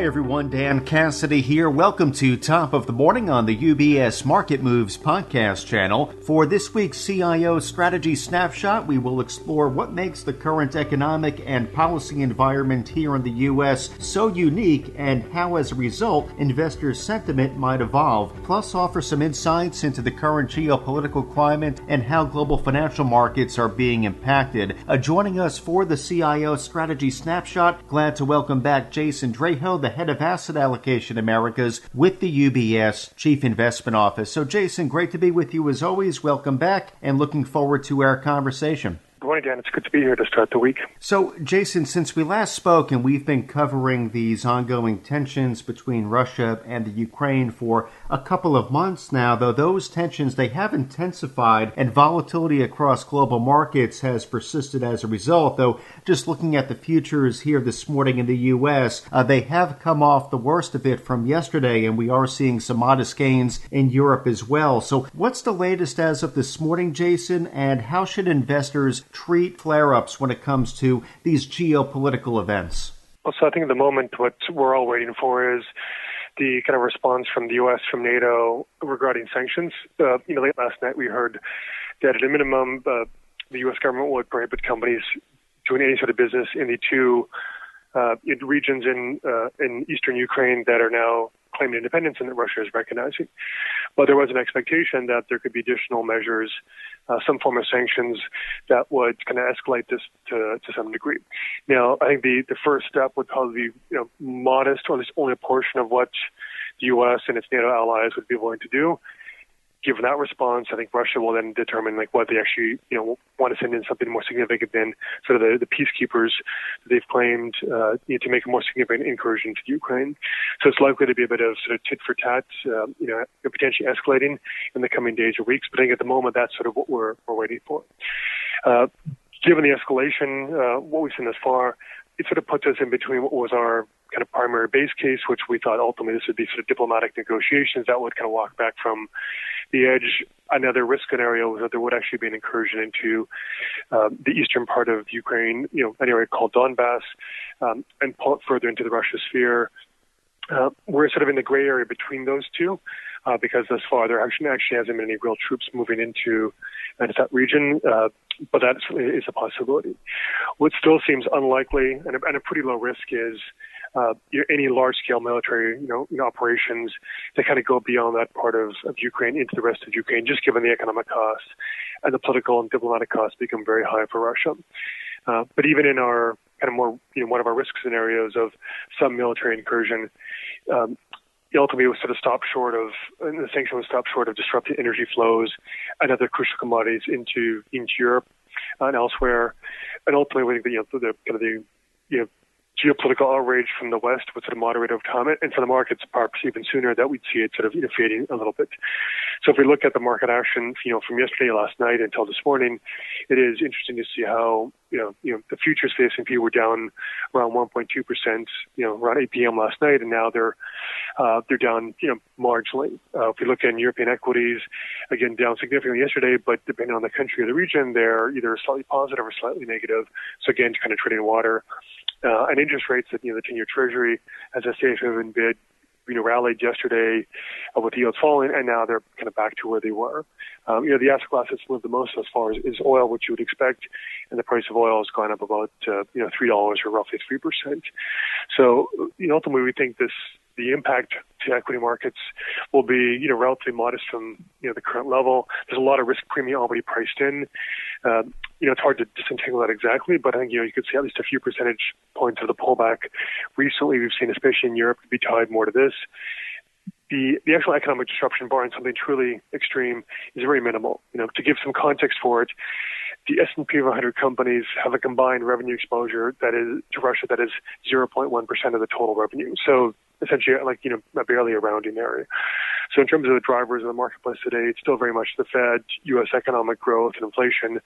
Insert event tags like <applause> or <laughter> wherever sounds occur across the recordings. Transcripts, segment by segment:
Hi everyone, Dan Cassidy here. Welcome to Top of the Morning on the UBS Market Moves podcast channel. For this week's CIO Strategy Snapshot, we will explore what makes the current economic and policy environment here in the U.S. so unique and how, as a result, investor sentiment might evolve. Plus, offer some insights into the current geopolitical climate and how global financial markets are being impacted. Uh, joining us for the CIO Strategy Snapshot, glad to welcome back Jason Draho the head of Asset Allocation Americas with the UBS Chief Investment Office. So, Jason, great to be with you as always. Welcome back and looking forward to our conversation. Good morning, Dan. It's good to be here to start the week. So, Jason, since we last spoke and we've been covering these ongoing tensions between Russia and the Ukraine for a couple of months now, though those tensions they have intensified and volatility across global markets has persisted as a result. Though, just looking at the futures here this morning in the U.S., uh, they have come off the worst of it from yesterday, and we are seeing some modest gains in Europe as well. So, what's the latest as of this morning, Jason, and how should investors treat flare ups when it comes to these geopolitical events? Well, so I think at the moment what we're all waiting for is the kind of response from the U.S. from NATO regarding sanctions. Uh, you know, late last night we heard that at a minimum, uh, the U.S. government would prohibit companies doing any sort of business in the two uh, regions in uh, in eastern Ukraine that are now claiming independence and that Russia is recognizing. But there was an expectation that there could be additional measures, uh, some form of sanctions that would kind of escalate this to, to some degree. Now, I think the, the first step would probably be you know, modest, or at least only a portion of what the U.S. and its NATO allies would be willing to do given that response, I think Russia will then determine like whether they actually you know want to send in something more significant than sort of the, the peacekeepers that they've claimed uh, you know, to make a more significant incursion to Ukraine. So it's likely to be a bit of sort of tit for tat, um, you know, potentially escalating in the coming days or weeks. But I think at the moment that's sort of what we're we're waiting for. Uh, given the escalation, uh, what we've seen thus far, it sort of puts us in between what was our kind of primary base case, which we thought ultimately this would be sort of diplomatic negotiations that would kind of walk back from the edge. Another risk scenario was that there would actually be an incursion into um, the eastern part of Ukraine, you know, an area called Donbass, um, and pull it further into the Russia sphere. Uh, we're sort of in the gray area between those two. Uh, because thus far there actually actually hasn't been any real troops moving into, into that region, uh, but that is a possibility. What still seems unlikely and a, and a pretty low risk is uh, any large-scale military, you know, you know, operations that kind of go beyond that part of, of Ukraine into the rest of Ukraine, just given the economic costs and the political and diplomatic costs become very high for Russia. Uh, but even in our kind of more, you know, one of our risk scenarios of some military incursion, um, ultimately was sort of stopped short of, and the sanction was stopped short of disrupting energy flows and other crucial commodities into into Europe and elsewhere. And ultimately, we think that you know the kind of the you know geopolitical outrage from the West would sort of moderate over time, and for the markets, perhaps even sooner, that we'd see it sort of you know, fading a little bit. So if we look at the market action, you know, from yesterday, last night until this morning, it is interesting to see how you know, you know, the futures for the S&P were down around 1.2 percent, you know, around 8 p.m. last night, and now they're uh, they're down, you know, marginally. Uh, if we look at European equities, again, down significantly yesterday, but depending on the country or the region, they're either slightly positive or slightly negative. So again, kind of trading water uh, and interest rates that you know the ten-year Treasury as a safe haven bid, you know, rallied yesterday uh, with yields falling, and now they're kind of back to where they were. Um, you know, the asset class that's moved the most as far as is oil, which you would expect, and the price of oil has gone up about uh, you know three dollars or roughly three percent. So, you know, ultimately, we think this the impact to equity markets will be, you know, relatively modest from, you know, the current level. There's a lot of risk premium already priced in. Uh, you know, it's hard to disentangle that exactly, but I think, you know, you could see at least a few percentage points of the pullback recently we've seen, especially in Europe, to be tied more to this. The, the actual economic disruption, barring something truly extreme, is very minimal. You know, to give some context for it, the S&P 500 companies have a combined revenue exposure that is to Russia that is 0.1% of the total revenue. So essentially like, you know, barely a rounding area. So in terms of the drivers of the marketplace today, it's still very much the Fed, U.S. economic growth and inflation.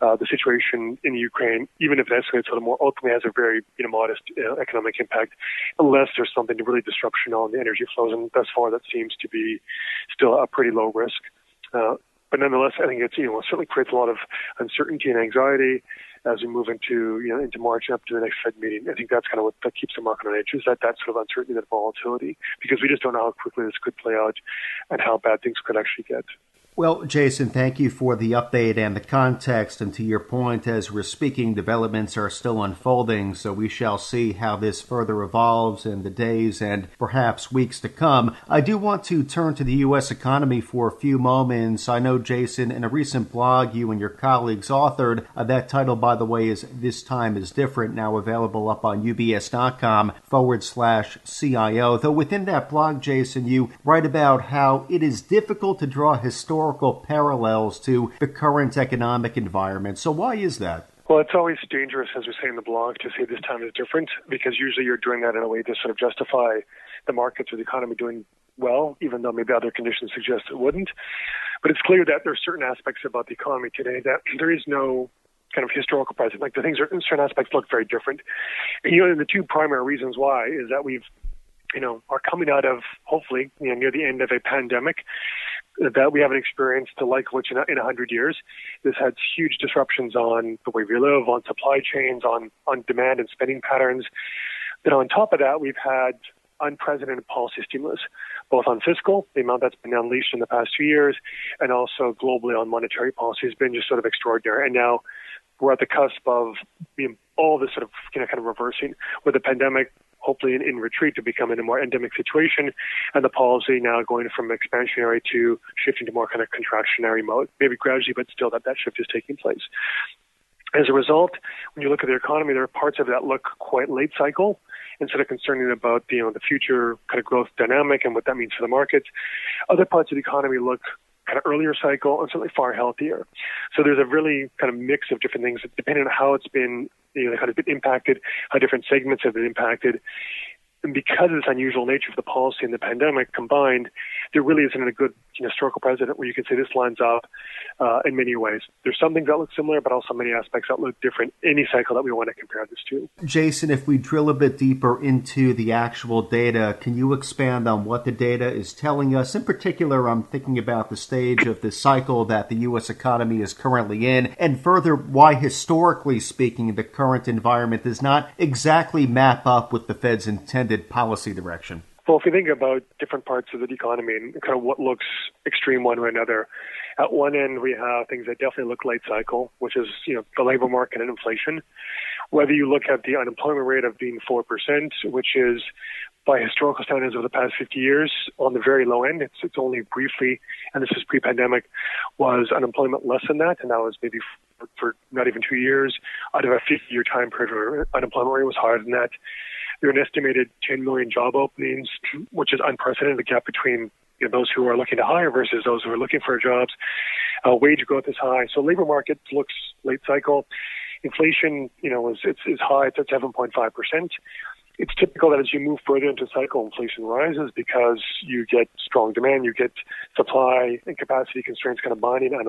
Uh, the situation in Ukraine, even if it escalates a little more, ultimately has a very, you know, modest uh, economic impact, unless there's something really disruption on the energy flows. And thus far, that seems to be still a pretty low risk. Uh, but nonetheless, I think it's you know it certainly creates a lot of uncertainty and anxiety. As we move into you know into March and up to the next Fed meeting. I think that's kind of what that keeps the market on edge is that that sort of uncertainty, that volatility, because we just don't know how quickly this could play out and how bad things could actually get. Well, Jason, thank you for the update and the context. And to your point, as we're speaking, developments are still unfolding, so we shall see how this further evolves in the days and perhaps weeks to come. I do want to turn to the U.S. economy for a few moments. I know, Jason, in a recent blog you and your colleagues authored, uh, that title, by the way, is This Time is Different, now available up on ubs.com forward slash CIO. Though within that blog, Jason, you write about how it is difficult to draw historical historical parallels to the current economic environment. So, why is that? Well, it's always dangerous, as we say in the blog, to say this time is different because usually you're doing that in a way to sort of justify the markets or the economy doing well, even though maybe other conditions suggest it wouldn't. But it's clear that there are certain aspects about the economy today that there is no kind of historical precedent. Like the things are, certain aspects look very different. And you know, the two primary reasons why is that we've, you know, are coming out of hopefully you know near the end of a pandemic that we haven't experienced the like which in a, in hundred years. This had huge disruptions on the way we live, on supply chains, on on demand and spending patterns. Then on top of that, we've had unprecedented policy stimulus, both on fiscal, the amount that's been unleashed in the past two years, and also globally on monetary policy has been just sort of extraordinary. And now we're at the cusp of all this sort of you know kind of reversing with the pandemic hopefully in, in retreat to become in a more endemic situation, and the policy now going from expansionary to shifting to more kind of contractionary mode, maybe gradually, but still that that shift is taking place. As a result, when you look at the economy, there are parts of that look quite late cycle, instead of concerning about you know the future kind of growth dynamic and what that means for the markets. Other parts of the economy look kind of earlier cycle and certainly far healthier. So there's a really kind of mix of different things depending on how it's been, you know, how it's been impacted, how different segments have been impacted. And because of this unusual nature of the policy and the pandemic combined, there really isn't a good you know, historical precedent where you can say this lines up uh, in many ways. There's some things that look similar, but also many aspects that look different. Any cycle that we want to compare this to. Jason, if we drill a bit deeper into the actual data, can you expand on what the data is telling us? In particular, I'm thinking about the stage of the cycle that the U.S. economy is currently in, and further, why historically speaking, the current environment does not exactly map up with the Fed's intended policy direction. Well, if you think about different parts of the economy and kind of what looks extreme one or another, at one end we have things that definitely look late cycle, which is you know the labor market and inflation. Whether you look at the unemployment rate of being four percent, which is by historical standards over the past 50 years on the very low end, it's it's only briefly, and this is pre-pandemic, was unemployment less than that, and that was maybe for, for not even two years. Out of a 50-year time period, where unemployment rate was higher than that. There are an estimated 10 million job openings, which is unprecedented. The gap between you know, those who are looking to hire versus those who are looking for jobs. Uh, wage growth is high, so labor market looks late cycle. Inflation, you know, is it's, high. It's at 7.5 percent. It's typical that as you move further into cycle, inflation rises because you get strong demand, you get supply and capacity constraints kind of binding on.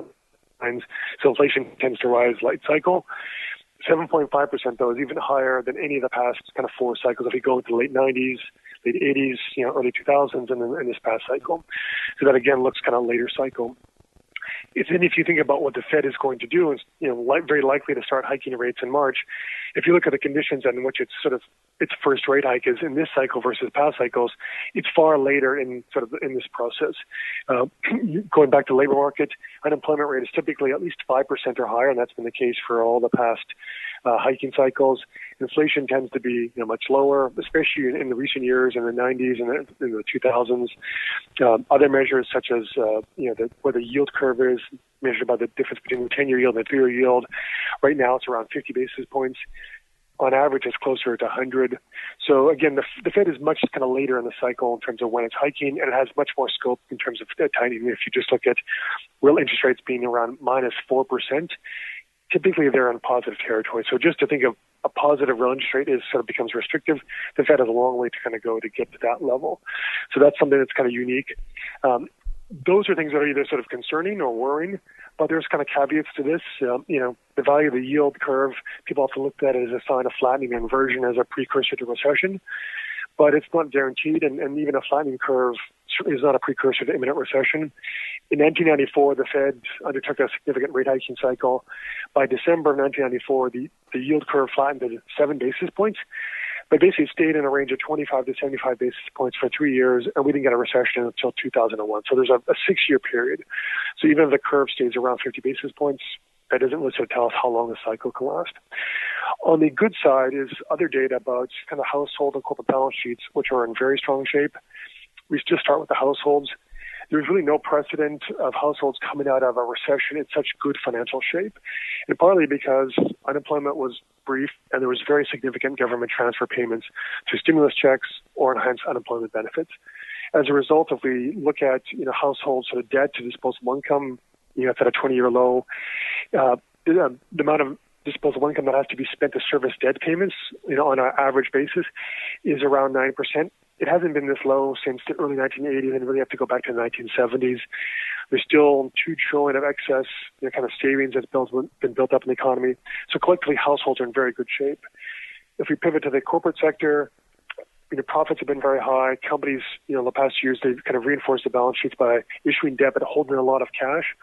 So inflation tends to rise late cycle. 7.5% though is even higher than any of the past kind of four cycles. If you go into the late 90s, late 80s, you know, early 2000s, and then in this past cycle, so that again looks kind of later cycle. If, and if you think about what the Fed is going to do, it's you know li- very likely to start hiking rates in March. If you look at the conditions in which it's sort of its first rate hike is in this cycle versus past cycles, it's far later in sort of in this process. Uh, <clears throat> going back to labor market, unemployment rate is typically at least five percent or higher, and that's been the case for all the past uh, hiking cycles. Inflation tends to be you know, much lower, especially in, in the recent years in the 90s and in the 2000s. Um, other measures such as uh, you know the, where the yield curve is measured by the difference between the 10-year yield and the three-year yield. Right now, it's around 50 basis points. On average, it's closer to 100. So again, the, the Fed is much kind of later in the cycle in terms of when it's hiking, and it has much more scope in terms of tightening. If you just look at real interest rates being around minus four percent, typically they're on positive territory. So just to think of a positive interest rate is sort of becomes restrictive. The Fed has a long way to kind of go to get to that level. So that's something that's kind of unique. Um, those are things that are either sort of concerning or worrying, but there's kind of caveats to this. Um, you know, the value of the yield curve, people often look at it as a sign of flattening inversion as a precursor to recession, but it's not guaranteed, and, and even a flattening curve is not a precursor to imminent recession. In 1994, the Fed undertook a significant rate hiking cycle. By December of 1994, the, the yield curve flattened to seven basis points, but basically stayed in a range of 25 to 75 basis points for three years, and we didn't get a recession until 2001. So there's a, a six-year period. So even if the curve stays around 50 basis points, that doesn't really tell us how long the cycle can last. On the good side is other data about kind of household and corporate balance sheets, which are in very strong shape. We just start with the households there's really no precedent of households coming out of a recession in such good financial shape. And partly because unemployment was brief and there was very significant government transfer payments to stimulus checks or enhanced unemployment benefits. As a result, if we look at you know households sort of debt to disposable income, you know it's at a 20-year low. Uh, the, the amount of disposable income that has to be spent to service debt payments, you know, on an average basis, is around nine percent it hasn't been this low since the early 1980s, and really have to go back to the 1970s. There's still two trillion of excess, you know, kind of savings that's built, been built up in the economy. So collectively, households are in very good shape. If we pivot to the corporate sector, you know, profits have been very high. Companies, you know, in the past years, they've kind of reinforced the balance sheets by issuing debt but holding a lot of cash.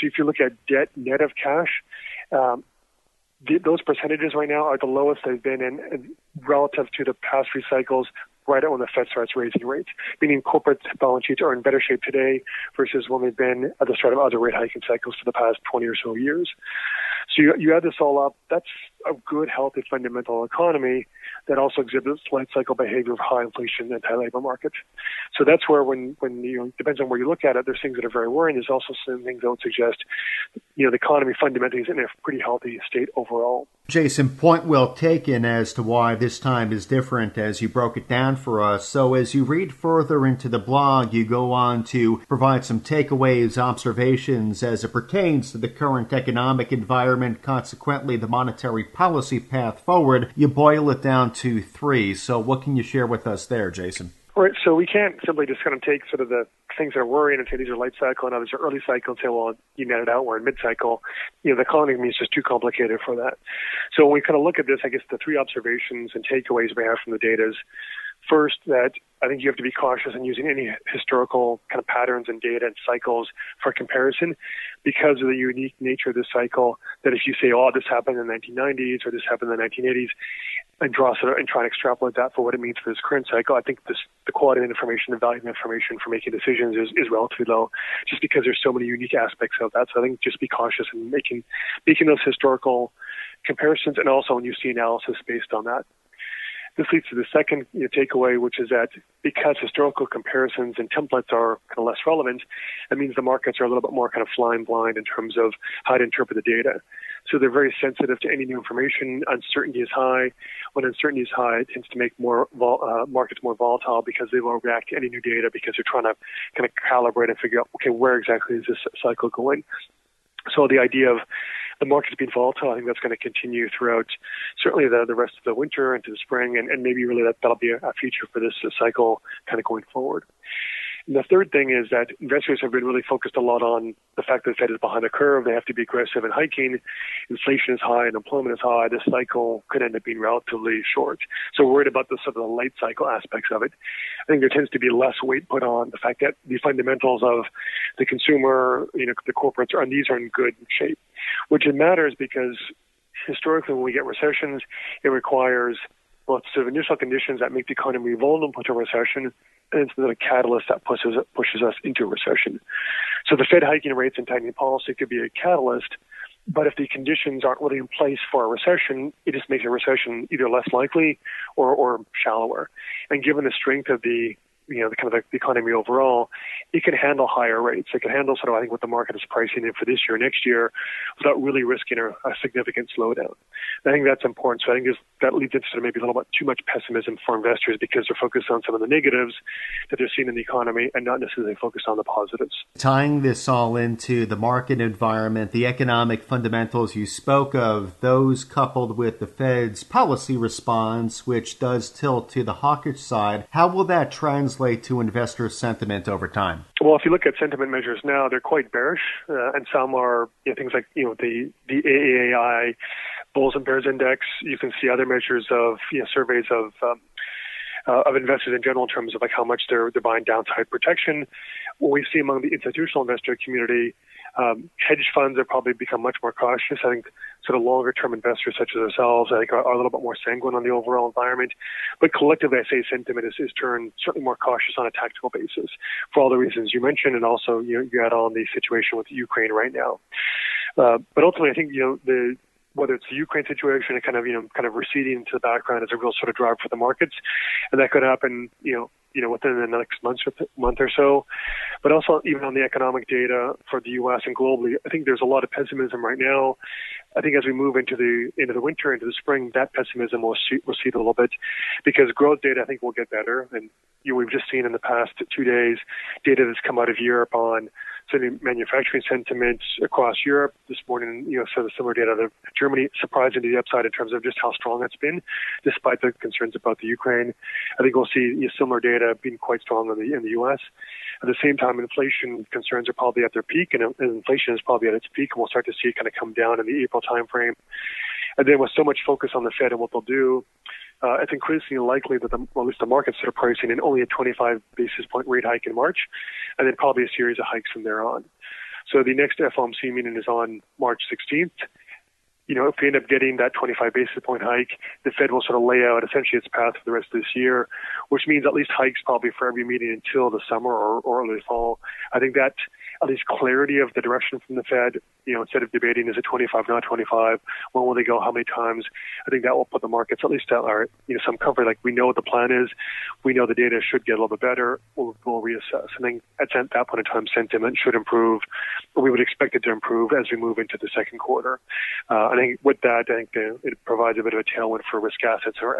So if you look at debt net of cash, um, those percentages right now are the lowest they've been in, in relative to the past few cycles right when the Fed starts raising rates, meaning corporate balance sheets are in better shape today versus when they've been at the start of other rate hiking cycles for the past 20 or so years. So you, you add this all up, that's a good, healthy, fundamental economy that also exhibits life cycle behavior of high inflation and high labor markets. So that's where when, when you know, depends on where you look at it, there's things that are very worrying. There's also some things that would suggest, you know, the economy fundamentally is in a pretty healthy state overall. Jason, point well taken as to why this time is different as you broke it down for us. So as you read further into the blog, you go on to provide some takeaways, observations as it pertains to the current economic environment, consequently the monetary policy path forward. You boil it down to three. So, what can you share with us there, Jason? Right. So we can't simply just kind of take sort of the things that are worrying and say these are late cycle and others are early cycle and say, well, you net it out, we're in mid cycle. You know, the economy is just too complicated for that. So when we kind of look at this, I guess the three observations and takeaways we have from the data is First, that I think you have to be cautious in using any historical kind of patterns and data and cycles for comparison because of the unique nature of this cycle. That if you say, oh, this happened in the 1990s or this happened in the 1980s, and draw sort of and try and extrapolate that for what it means for this current cycle, I think this, the quality of information, the value of information for making decisions is, is relatively low, just because there's so many unique aspects of that. So I think just be cautious in making making those historical comparisons, and also when you see analysis based on that. This leads to the second you know, takeaway, which is that because historical comparisons and templates are kind of less relevant, that means the markets are a little bit more kind of flying blind in terms of how to interpret the data. So they're very sensitive to any new information. Uncertainty is high. When uncertainty is high, it tends to make more vol- uh, markets more volatile because they will react to any new data because they're trying to kind of calibrate and figure out, okay, where exactly is this cycle going? So the idea of the market's been volatile. I think that's going to continue throughout certainly the, the rest of the winter into the spring, and, and maybe really that, that'll be a, a feature for this cycle kind of going forward. And the third thing is that investors have been really focused a lot on the fact that the Fed is behind the curve. They have to be aggressive in hiking. Inflation is high and employment is high. This cycle could end up being relatively short. So worried about the sort of the late cycle aspects of it. I think there tends to be less weight put on the fact that the fundamentals of the consumer, you know, the corporates, are, these are in good shape, which it matters because historically when we get recessions, it requires well, sort of initial conditions that make the economy vulnerable to recession and it's a catalyst that pushes pushes us into a recession. So the Fed hiking rates and tightening policy could be a catalyst, but if the conditions aren't really in place for a recession, it just makes a recession either less likely or, or shallower. And given the strength of the you know, the kind of the economy overall, it can handle higher rates. It can handle sort of, I think, what the market is pricing in for this year, next year, without really risking a, a significant slowdown. I think that's important. So I think that leads into maybe a little bit too much pessimism for investors because they're focused on some of the negatives that they're seeing in the economy and not necessarily focused on the positives. Tying this all into the market environment, the economic fundamentals you spoke of, those coupled with the Fed's policy response, which does tilt to the hawkish side, how will that translate? Translate to investor sentiment over time? Well, if you look at sentiment measures now, they're quite bearish, uh, and some are you know, things like you know the the AAII Bulls and Bears Index. You can see other measures of you know surveys of um, uh, of investors in general in terms of like how much they're, they're buying downside protection. What we see among the institutional investor community, um, hedge funds have probably become much more cautious. I think sort of longer term investors such as ourselves, I think are, are, a little bit more sanguine on the overall environment. But collectively, I say sentiment is, is turned certainly more cautious on a tactical basis for all the reasons you mentioned, and also you, you add on the situation with Ukraine right now. Uh, but ultimately, I think you know the whether it's the Ukraine situation and kind of you know kind of receding into the background as a real sort of driver for the markets, and that could happen you know you know within the next month or month or so. But also even on the economic data for the U.S. and globally, I think there's a lot of pessimism right now. I think as we move into the into the winter into the spring, that pessimism will see, recede a little bit because growth data I think will get better. And you know, we've just seen in the past two days data that's come out of Europe on certainly manufacturing sentiment across Europe this morning, you know, sort of similar data out of Germany, surprising to the upside in terms of just how strong it's been, despite the concerns about the Ukraine. I think we'll see you know, similar data being quite strong in the in the U.S. At the same time, inflation concerns are probably at their peak, and, and inflation is probably at its peak, and we'll start to see it kind of come down in the April timeframe. And then with so much focus on the Fed and what they'll do, uh, it's increasingly likely that the, well, at least the markets are pricing in only a 25 basis point rate hike in March, and then probably a series of hikes from there on. So the next FOMC meeting is on March 16th. You know, if we end up getting that 25 basis point hike, the Fed will sort of lay out essentially its path for the rest of this year, which means at least hikes probably for every meeting until the summer or, or early fall. I think that at least clarity of the direction from the Fed. You know, instead of debating is it 25, not 25, when will they go, how many times? I think that will put the markets at least at our, you know, some comfort. Like we know what the plan is, we know the data should get a little bit better. We'll, we'll reassess. I think at that point in time, sentiment should improve. We would expect it to improve as we move into the second quarter. Uh, I think with that, I think uh, it provides a bit of a tailwind for risk assets or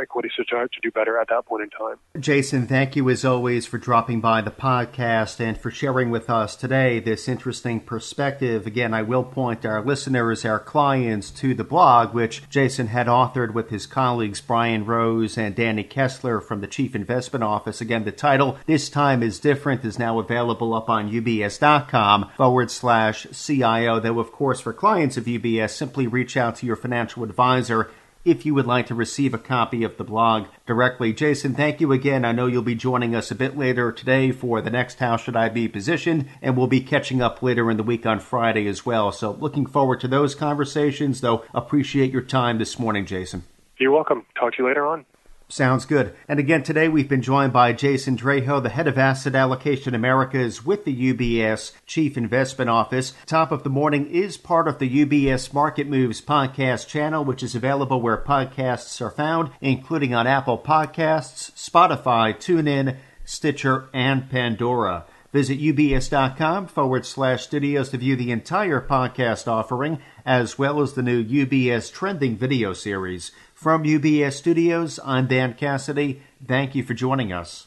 start to do better at that point in time. Jason, thank you as always for dropping by the podcast and for sharing with us today this interesting perspective. Again, I will point our listeners, our clients, to the blog, which Jason had authored with his colleagues Brian Rose and Danny Kessler from the Chief Investment Office. Again, the title, This Time is Different, is now available up on ubs.com forward slash CIO. Though, of course, for clients of UBS, simply reach out to your financial advisor if you would like to receive a copy of the blog directly. Jason, thank you again. I know you'll be joining us a bit later today for the next How Should I Be Positioned, and we'll be catching up later in the week on Friday as well. So looking forward to those conversations, though. Appreciate your time this morning, Jason. You're welcome. Talk to you later on. Sounds good. And again, today we've been joined by Jason Draho, the head of Asset Allocation Americas with the UBS Chief Investment Office. Top of the Morning is part of the UBS Market Moves podcast channel, which is available where podcasts are found, including on Apple Podcasts, Spotify, TuneIn, Stitcher, and Pandora. Visit ubs.com forward slash studios to view the entire podcast offering, as well as the new UBS Trending video series. From UBS Studios, I'm Dan Cassidy. Thank you for joining us.